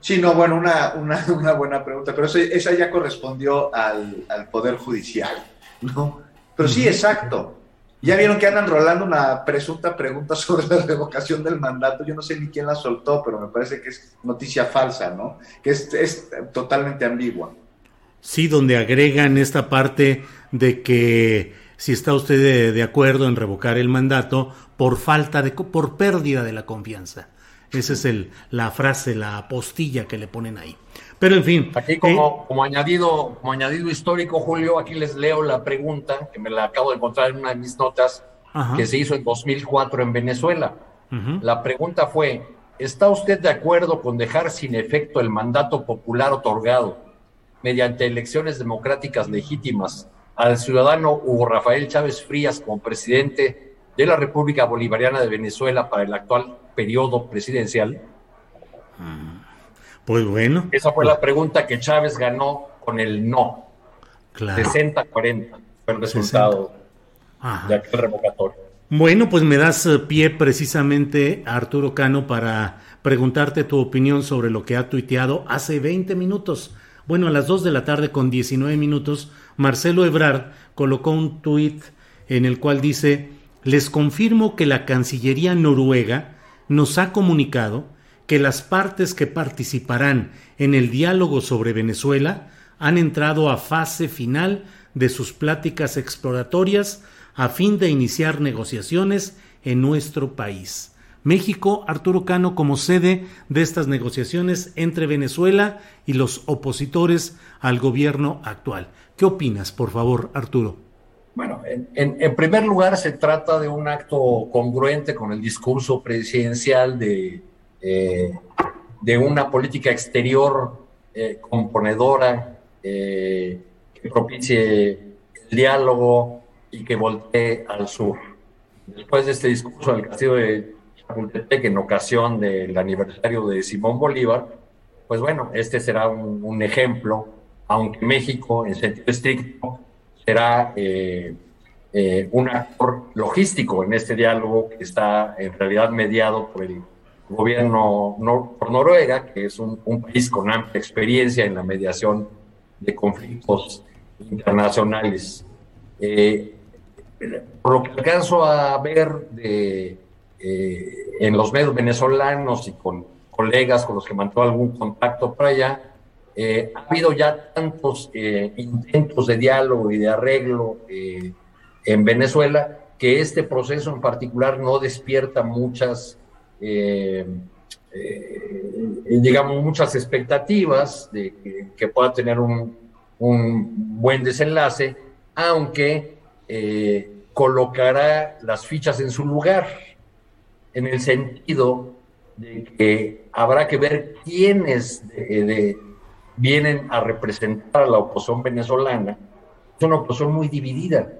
Sí, no, bueno, una, una, buena pregunta, pero esa ya correspondió al, al Poder Judicial, ¿no? Pero sí, exacto. Ya vieron que andan rolando una presunta pregunta sobre la revocación del mandato. Yo no sé ni quién la soltó, pero me parece que es noticia falsa, ¿no? Que es, totalmente ambigua. Sí, donde agregan esta parte de que si está usted de, acuerdo en revocar el mandato por falta de, por pérdida de la confianza. Esa es el, la frase, la apostilla que le ponen ahí. Pero en fin. Aquí como, como, añadido, como añadido histórico, Julio, aquí les leo la pregunta, que me la acabo de encontrar en una de mis notas, que se hizo en 2004 en Venezuela. La pregunta fue, ¿está usted de acuerdo con dejar sin efecto el mandato popular otorgado mediante elecciones democráticas legítimas al ciudadano Hugo Rafael Chávez Frías como presidente de la República Bolivariana de Venezuela para el actual periodo presidencial? Pues bueno. Esa fue la pregunta que Chávez ganó con el no. Claro. 60-40 fue el resultado de aquel revocatorio. Bueno, pues me das eh, pie precisamente, Arturo Cano, para preguntarte tu opinión sobre lo que ha tuiteado hace 20 minutos. Bueno, a las 2 de la tarde con 19 minutos, Marcelo Ebrard colocó un tuit en el cual dice, les confirmo que la Cancillería noruega nos ha comunicado que las partes que participarán en el diálogo sobre Venezuela han entrado a fase final de sus pláticas exploratorias a fin de iniciar negociaciones en nuestro país. México, Arturo Cano, como sede de estas negociaciones entre Venezuela y los opositores al gobierno actual. ¿Qué opinas, por favor, Arturo? Bueno, en, primer lugar, se trata de un acto congruente con el discurso presidencial de, eh, de una política exterior eh, componedora eh, que propicie el diálogo y que voltee al sur. Después de este discurso del castillo de Chapultepec en ocasión del aniversario de Simón Bolívar, pues bueno, este será un, un ejemplo, aunque México en sentido estricto será eh, eh, un actor logístico en este diálogo que está en realidad mediado por el gobierno por Noruega, que es un, país con amplia experiencia en la mediación de conflictos internacionales. Eh, por lo que alcanzo a ver de, en los medios venezolanos y con colegas con los que mantuvo algún contacto para allá, eh, ha habido ya tantos eh, intentos de diálogo y de arreglo eh, en Venezuela que este proceso en particular no despierta muchas, digamos, muchas expectativas de que, pueda tener un, un, buen desenlace, aunque colocará las fichas en su lugar, en el sentido de que habrá que ver quiénes de vienen a representar a la oposición venezolana, es una oposición muy dividida.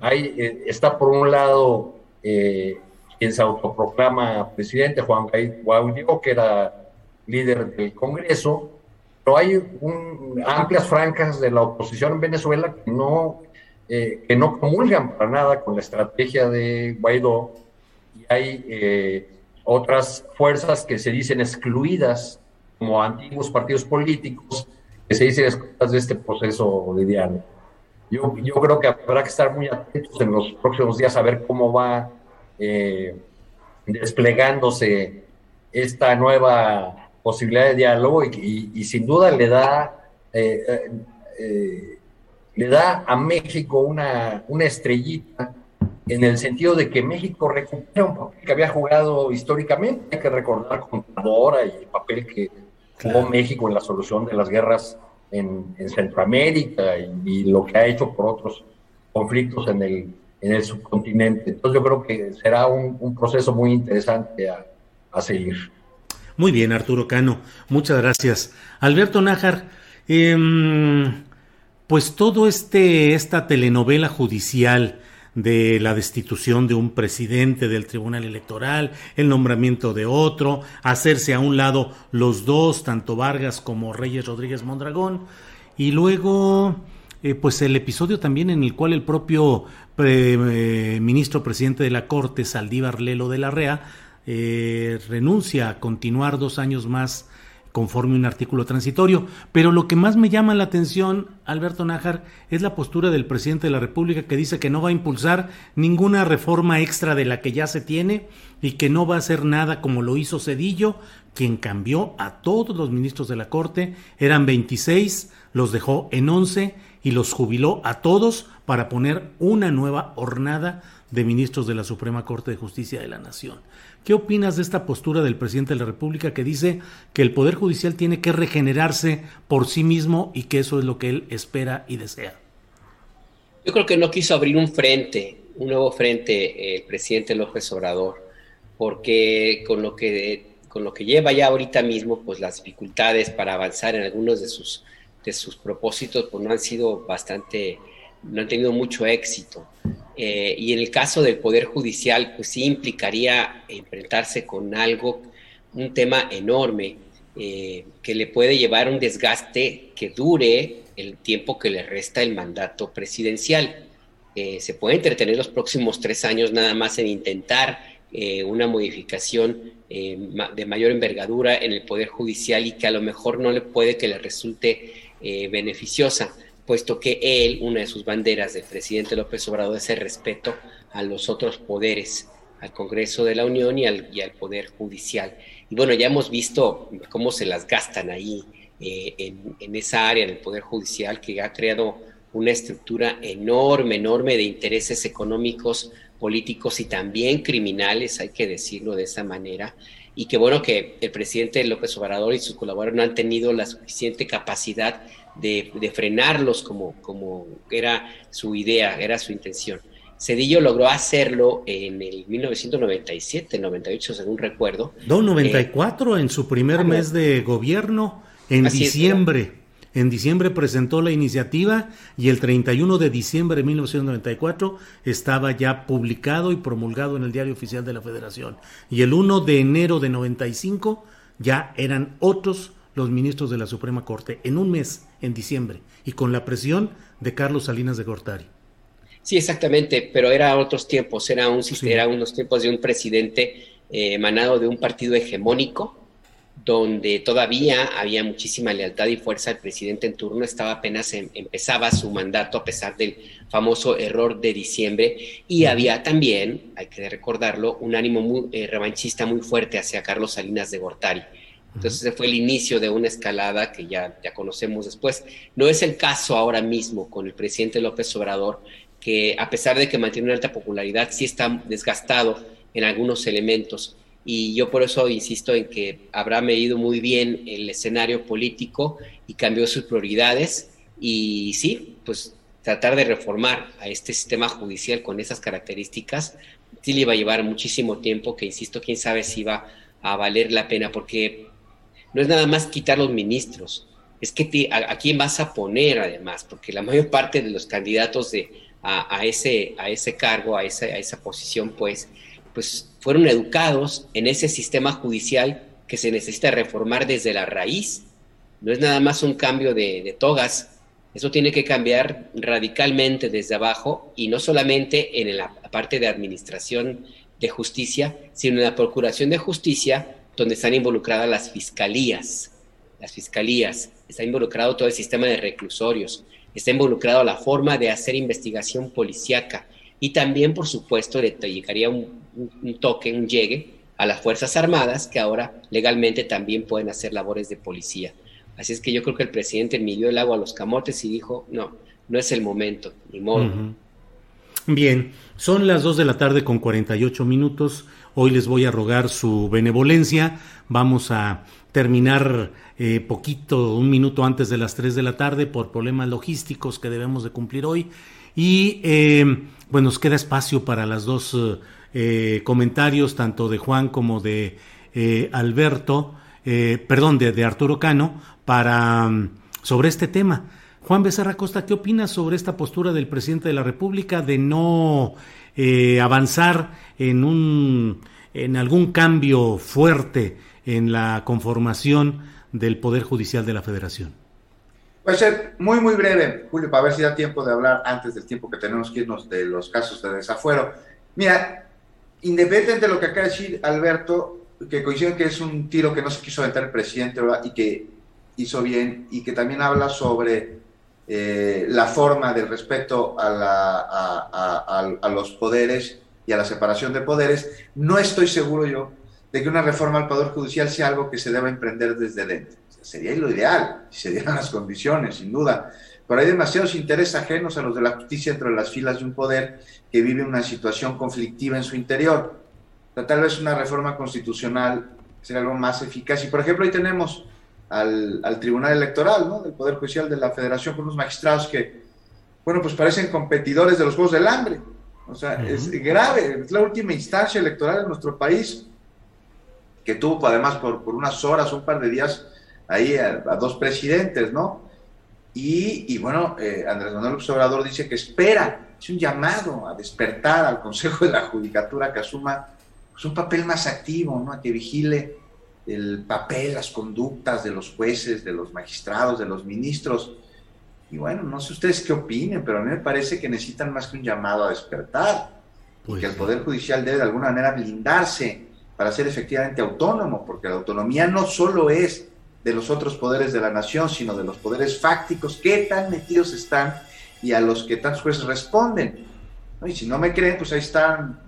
Hay, eh, está por un lado eh, quien se autoproclama presidente, Juan Guaidó, que era líder del Congreso, pero hay amplias francas de la oposición en Venezuela que no, eh, que no comulgan para nada con la estrategia de Guaidó, y hay otras fuerzas que se dicen excluidas como antiguos partidos políticos que se dicen de este proceso de diálogo. Yo, yo creo que habrá que estar muy atentos en los próximos días a ver cómo va eh, desplegándose esta nueva posibilidad de diálogo y, sin duda le da, eh, eh, le da a México una, una estrellita en el sentido de que México recupera un papel que había jugado históricamente. Hay que recordar con Dora y el papel que jugó México en la solución de las guerras en, Centroamérica y, lo que ha hecho por otros conflictos en el, en el subcontinente. Entonces yo creo que será un, proceso muy interesante a, seguir. Muy bien, Arturo Cano, muchas gracias. Alberto Nájar, em, pues todo este, esta telenovela judicial, de la destitución de un presidente del Tribunal Electoral, el nombramiento de otro, hacerse a un lado los dos, tanto Vargas como Reyes Rodríguez Mondragón, y luego eh, pues el episodio también en el cual el propio eh, ministro presidente de la Corte, Saldívar Lelo de la Rea, eh, renuncia a continuar dos años más conforme un artículo transitorio. Pero lo que más me llama la atención, Alberto Nájar, es la postura del presidente de la República que dice que no va a impulsar ninguna reforma extra de la que ya se tiene y que no va a hacer nada como lo hizo Cedillo, quien cambió a todos los ministros de la Corte, eran 26, los dejó en 11 y los jubiló a todos para poner una nueva hornada de ministros de la Suprema Corte de Justicia de la Nación. ¿Qué opinas de esta postura del presidente de la República que dice que el Poder Judicial tiene que regenerarse por sí mismo y que eso es lo que él espera y desea? Yo creo que no quiso abrir un frente, un nuevo frente el presidente López Obrador, porque con lo que con lo que lleva ya ahorita mismo, pues las dificultades para avanzar en algunos de sus de sus propósitos, pues no han sido bastante, no han tenido mucho éxito. Eh, y en el caso del Poder Judicial, pues sí implicaría enfrentarse con algo, un tema enorme, eh, que le puede llevar un desgaste que dure el tiempo que le resta el mandato presidencial. Eh, se puede entretener los próximos tres años nada más en intentar una modificación de mayor envergadura en el Poder Judicial y que a lo mejor no le puede que le resulte beneficiosa puesto que él, una de sus banderas del presidente López Obrador es el respeto a los otros poderes al Congreso de la Unión y al, y al, Poder Judicial. Y bueno, ya hemos visto cómo se las gastan ahí eh, en, en, esa área, en el Poder Judicial, que ha creado una estructura enorme, enorme de intereses económicos, políticos y también criminales, hay que decirlo de esa manera. Y que bueno que el presidente López Obrador y sus colaboradores no han tenido la suficiente capacidad de, de frenarlos como, como era su idea, era su intención. Cedillo logró hacerlo en el 1997, 98, según recuerdo. No, 94, en su primer ah, mes de gobierno, en diciembre. En diciembre presentó la iniciativa y el 31 de diciembre de 1994 estaba ya publicado y promulgado en el Diario Oficial de la Federación. Y el 1 de enero de 95 ya eran otros los ministros de la Suprema Corte, en un mes, en diciembre, y con la presión de Carlos Salinas de Gortari. Sí, exactamente, pero era otros tiempos, era, un, era unos tiempos de un presidente eh, emanado de un partido hegemónico, donde todavía había muchísima lealtad y fuerza. El presidente en turno estaba apenas em, empezaba su mandato a pesar del famoso error de diciembre y había también, hay que recordarlo, un ánimo muy, eh, revanchista muy fuerte hacia Carlos Salinas de Gortari. Entonces ese fue el inicio de una escalada que ya, ya conocemos después. No es el caso ahora mismo con el presidente López Obrador, que a pesar de que mantiene una alta popularidad, sí está desgastado en algunos elementos. Y yo por eso insisto en que habrá medido muy bien el escenario político y cambió sus prioridades. Y sí, pues tratar de reformar a este sistema judicial con esas características, sí le iba a llevar muchísimo tiempo, que insisto, quién sabe si va a valer la pena, porque no es nada más quitar los ministros, es que a, quién vas a poner además, porque la mayor parte de los candidatos de, a, ese, a ese cargo, a esa, a esa posición, pues, pues fueron educados en ese sistema judicial que se necesita reformar desde la raíz. No es nada más un cambio de, togas, eso tiene que cambiar radicalmente desde abajo y no solamente en la parte de administración de justicia, sino en la procuración de justicia, donde están involucradas las fiscalías. Las fiscalías, está involucrado todo el sistema de reclusorios, está involucrado la forma de hacer investigación policíaca y también, por supuesto, le llegaría un, toque, un llegue a las Fuerzas Armadas que ahora legalmente también pueden hacer labores de policía. Así es que yo creo que el presidente midió el agua a los camotes y dijo, no, no es el momento, ni modo. Bien, son las 2 de la tarde con 48 minutos. Hoy les voy a rogar su benevolencia. Vamos a terminar eh, poquito, un minuto antes de las 3 de la tarde por problemas logísticos que debemos de cumplir hoy. Y eh, bueno, nos queda espacio para las dos eh, comentarios, tanto de Juan como de Alberto, perdón, de, de, Arturo Cano, para sobre este tema. Juan Becerra Costa, ¿qué opinas sobre esta postura del presidente de la República de no avanzar en un en algún cambio fuerte en la conformación del Poder Judicial de la Federación? Voy a ser muy, muy breve, Julio, para ver si da tiempo de hablar antes del tiempo que tenemos que irnos de los casos de desafuero. Mira, independientemente de lo que acaba de decir Alberto, que coincide que es un tiro que no se quiso aventar el presidente y que hizo bien, y que también habla sobre eh, la forma del respeto a, la, a, a los poderes y a la separación de poderes, no estoy seguro yo de que una reforma al Poder Judicial sea algo que se deba emprender desde dentro. sería lo ideal, si se dieran las condiciones, sin duda. Pero hay demasiados intereses ajenos a los de la justicia dentro de las filas de un poder que vive una situación conflictiva en su interior. tal vez una reforma constitucional sería algo más eficaz. Y por ejemplo, ahí tenemos al, Tribunal Electoral, ¿no? del Poder Judicial de la Federación, con unos magistrados que, bueno, pues parecen competidores de los Juegos del Hambre. O sea, es grave, es la última instancia electoral en nuestro país que tuvo además por, por unas horas, un par de días, ahí a, dos presidentes, ¿no? Y, bueno, eh, Andrés Manuel López Obrador dice que espera, es un llamado a despertar al Consejo de la Judicatura que asuma pues, un papel más activo, ¿no? A que vigile el papel, las conductas de los jueces, de los magistrados, de los ministros. Y bueno, no sé ustedes qué opinen, pero a mí me parece que necesitan más que un llamado a despertar. Pues que el Poder Judicial debe de alguna manera blindarse para ser efectivamente autónomo, porque la autonomía no solo es de los otros poderes de la nación, sino de los poderes fácticos que tan metidos están y a los que tantos jueces responden. Y si no me creen, pues ahí están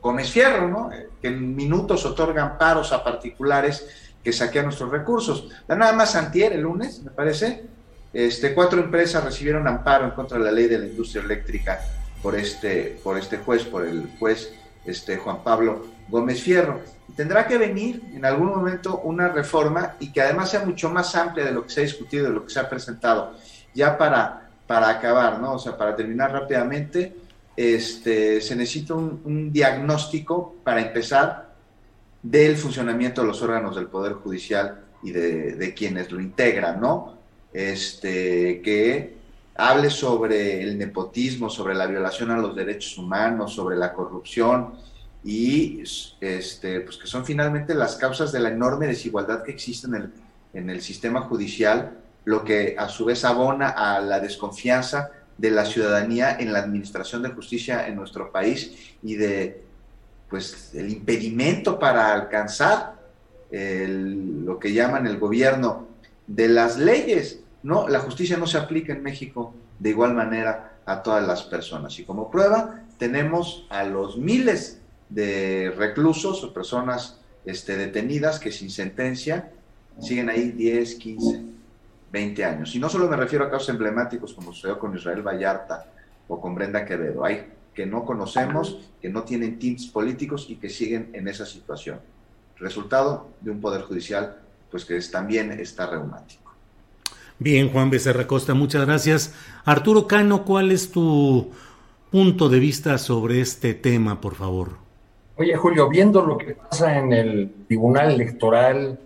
Gómez Fierro, ¿no? que en minutos otorgan paros a particulares que saquean nuestros recursos. Nada más antier, el lunes, me parece, este, cuatro empresas recibieron amparo en contra de la ley de la industria eléctrica por este, por este juez, por el juez este, Juan Pablo Gómez Fierro. Tendrá que venir en algún momento una reforma y que además sea mucho más amplia de lo que se ha discutido, de lo que se ha presentado. Ya para, para acabar, ¿no? O sea, para terminar rápidamente, este, se necesita un, diagnóstico para empezar del funcionamiento de los órganos del Poder Judicial y de, de quienes lo integran, ¿no? Este, que hable sobre el nepotismo, sobre la violación a los derechos humanos, sobre la corrupción y este, pues que son finalmente las causas de la enorme desigualdad que existe en el, en el sistema judicial, lo que a su vez abona a la desconfianza de la ciudadanía en la administración de justicia en nuestro país y de pues el impedimento para alcanzar lo que llaman el gobierno de las leyes. No, la justicia no se aplica en México de igual manera a todas las personas. Y como prueba tenemos a los miles de reclusos o personas este, detenidas que sin sentencia siguen ahí 10, 15, 20 años. Y no solo me refiero a casos emblemáticos como sucedió con Israel Vallarta o con Brenda Quevedo. Hay que no conocemos, que no tienen tints políticos y que siguen en esa situación. Resultado de un poder judicial pues que también está reumático. Bien, Juan Becerra Costa, muchas gracias. Arturo Cano, ¿cuál es tu punto de vista sobre este tema, por favor? Oye, Julio, viendo lo que pasa en el Tribunal Electoral,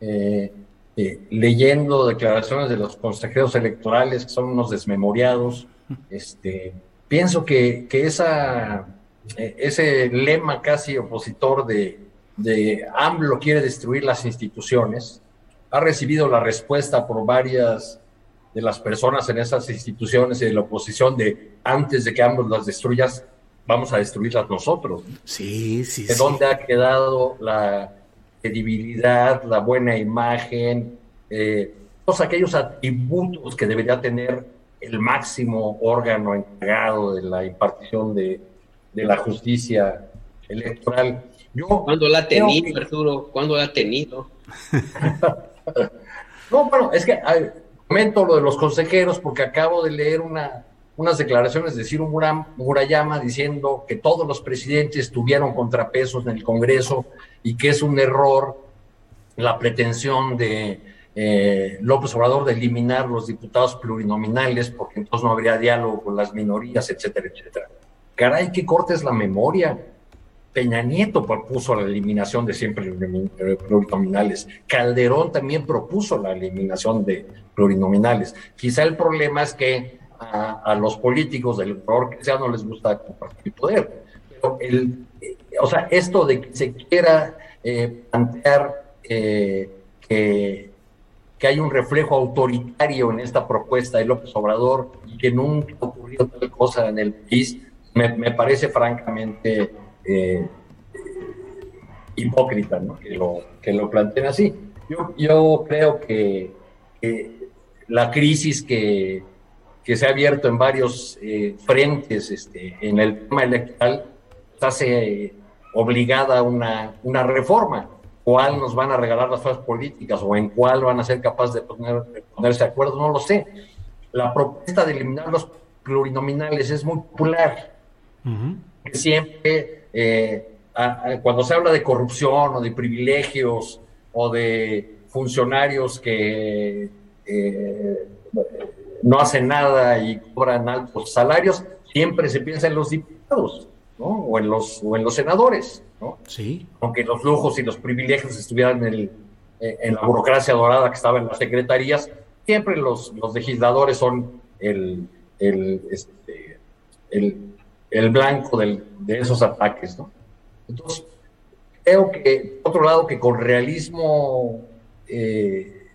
eh, eh, leyendo declaraciones de los consejeros electorales que son unos desmemoriados, este, pienso que, que esa, eh, ese lema casi opositor de, de AMLO quiere destruir las instituciones, ha recibido la respuesta por varias de las personas en esas instituciones y de la oposición de antes de que ambos las destruyas, vamos a destruirlas nosotros. Sí, sí. ¿De dónde ha quedado la credibilidad, la buena imagen, eh, todos aquellos atributos que debería tener el máximo órgano encargado de la impartición de, de la justicia electoral? Yo ¿Cuándo la ha tenido, Arturo? ¿Cuándo la ha tenido? <laughs> no, bueno, es que comento lo de los consejeros porque acabo de leer una, unas declaraciones de Ciro Murayama diciendo que todos los presidentes tuvieron contrapesos en el Congreso y que es un error la pretensión de eh, López Obrador de eliminar los diputados plurinominales porque entonces no habría diálogo con las minorías, etcétera, etcétera. Caray, qué cortes la memoria. Peña Nieto propuso la eliminación de siempre plurinominales. Calderón también propuso la eliminación de plurinominales. Quizá el problema es que a, los políticos del color que sea no les gusta compartir poder. Pero el, eh, o sea, esto de que se quiera eh, plantear eh, que, que hay un reflejo autoritario en esta propuesta de López Obrador y que nunca ha ocurrido tal cosa en el país, me, me parece francamente eh, hipócrita, ¿no? que, lo, que lo planteen así. Yo, yo creo que, la crisis que, que, se ha abierto en varios eh, frentes este, en el tema electoral hace obligada una, una reforma. ¿Cuál nos van a regalar las fuerzas políticas o en cuál van a ser capaces de, poner, ponerse de acuerdo? No lo sé. La propuesta de eliminar los plurinominales es muy popular. Siempre eh, cuando se habla de corrupción o de privilegios o de funcionarios que eh, no hacen nada y cobran altos salarios, siempre se piensa en los diputados, O en los, o en los senadores, ¿no? Sí. Aunque los lujos y los privilegios estuvieran en, el, eh, en la burocracia dorada que estaba en las secretarías, siempre los, los legisladores son el, el, este, el el blanco de esos ataques, ¿no? Entonces, creo que, por otro lado, que con realismo eh,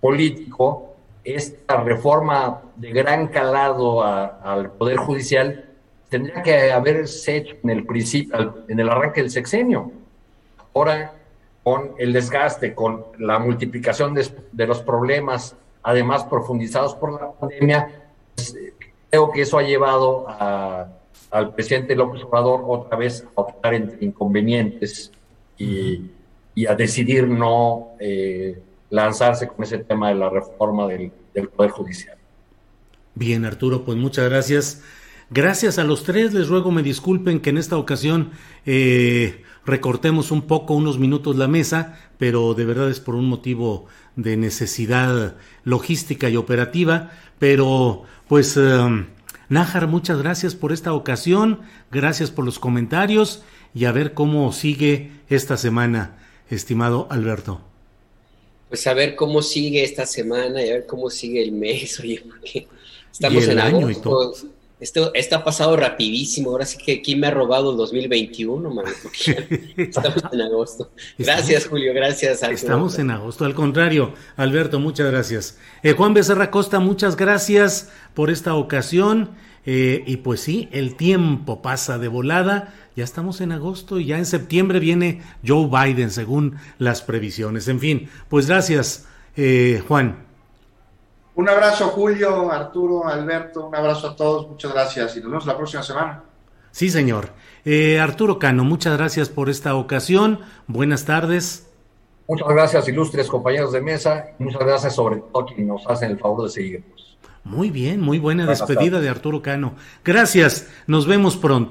político, esta reforma de gran calado al Poder Judicial tendría que haberse hecho en el principio, en el arranque del sexenio. Ahora, con el desgaste, con la multiplicación de, los problemas, además profundizados por la pandemia, pues, creo que eso ha llevado a al presidente López Obrador otra vez a optar entre inconvenientes y, y a decidir no eh, lanzarse con ese tema de la reforma del, Poder Judicial. Bien, Arturo, pues muchas gracias. Gracias a los tres, les ruego me disculpen que en esta ocasión eh, recortemos un poco, unos minutos la mesa, pero de verdad es por un motivo de necesidad logística y operativa. Pero pues, eh, Nájar, muchas gracias por esta ocasión, gracias por los comentarios y a ver cómo sigue esta semana, estimado Alberto. Pues a ver cómo sigue esta semana y a ver cómo sigue el mes, oye, porque estamos en año agosto. Esto, esto ha pasado rapidísimo. Ahora sí que ¿quién me ha robado el 2021, man? estamos en agosto. Gracias, Julio. Gracias. Estamos en agosto. Al contrario, Alberto, muchas gracias. Eh, Juan Becerra Costa, muchas gracias por esta ocasión. Eh, y pues sí, el tiempo pasa de volada. Ya estamos en agosto y ya en septiembre viene Joe Biden, según las previsiones. En fin, pues gracias, eh, Juan. Un abrazo, Julio, Arturo, Alberto, un abrazo a todos, muchas gracias y nos vemos la próxima semana. Sí, señor. Eh, Arturo Cano, muchas gracias por esta ocasión. Buenas tardes. Muchas gracias, ilustres compañeros de mesa. Muchas gracias, sobre todo, a quienes nos hacen el favor de seguirnos. Muy bien, muy buena despedida de Arturo Cano. Gracias, nos vemos pronto.